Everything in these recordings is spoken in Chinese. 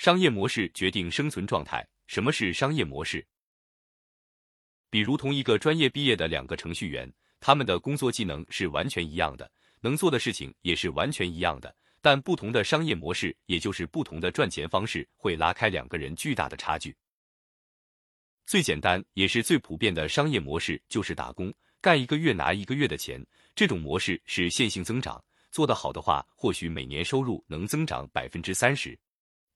商业模式决定生存状态。什么是商业模式？比如同一个专业毕业的两个程序员，他们的工作技能是完全一样的，能做的事情也是完全一样的，但不同的商业模式，也就是不同的赚钱方式，会拉开两个人巨大的差距。最简单也是最普遍的商业模式就是打工，干一个月拿一个月的钱。这种模式是线性增长，做得好的话，或许每年收入能增长百分之三十，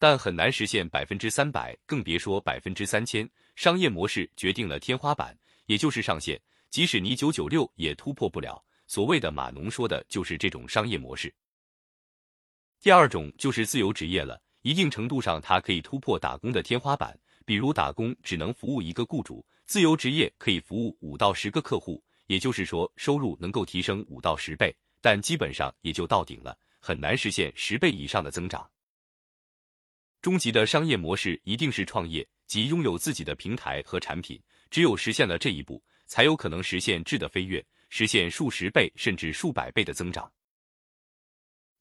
但很难实现百分之三百，更别说百分之三千。商业模式决定了天花板，也就是上限，即使你九九六也突破不了。所谓的码农说的就是这种商业模式。第二种就是自由职业了，一定程度上它可以突破打工的天花板。比如打工只能服务一个雇主，自由职业可以服务五到十个客户，也就是说收入能够提升五到十倍，但基本上也就到顶了，很难实现十倍以上的增长。终极的商业模式一定是创业，即拥有自己的平台和产品，只有实现了这一步，才有可能实现质的飞跃，实现数十倍甚至数百倍的增长。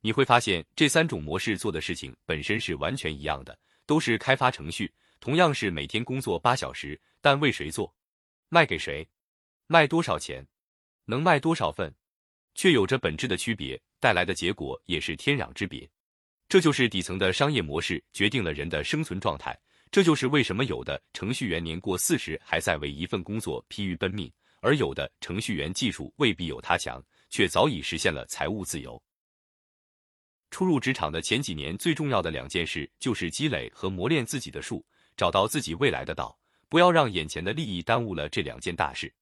你会发现这三种模式做的事情本身是完全一样的，都是开发程序。同样是每天工作八小时，但为谁做，卖给谁，卖多少钱，能卖多少份，却有着本质的区别，带来的结果也是天壤之别。这就是底层的商业模式决定了人的生存状态。这就是为什么有的程序员年过四十还在为一份工作疲于奔命，而有的程序员技术未必有他强，却早已实现了财务自由。初入职场的前几年，最重要的两件事就是积累和磨练自己的术。找到自己未来的道，不要让眼前的利益耽误了这两件大事。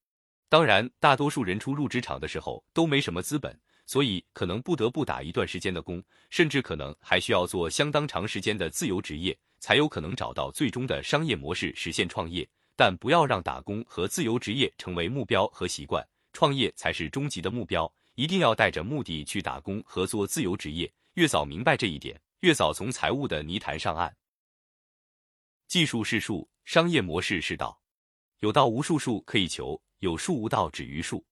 当然，大多数人初入职场的时候都没什么资本，所以可能不得不打一段时间的工，甚至可能还需要做相当长时间的自由职业，才有可能找到最终的商业模式，实现创业。但不要让打工和自由职业成为目标和习惯，创业才是终极的目标。一定要带着目的去打工和做自由职业，越早明白这一点，越早从财务的泥潭上岸。技术是术，商业模式是道，有道无术，术可以求；有术无道，止于术。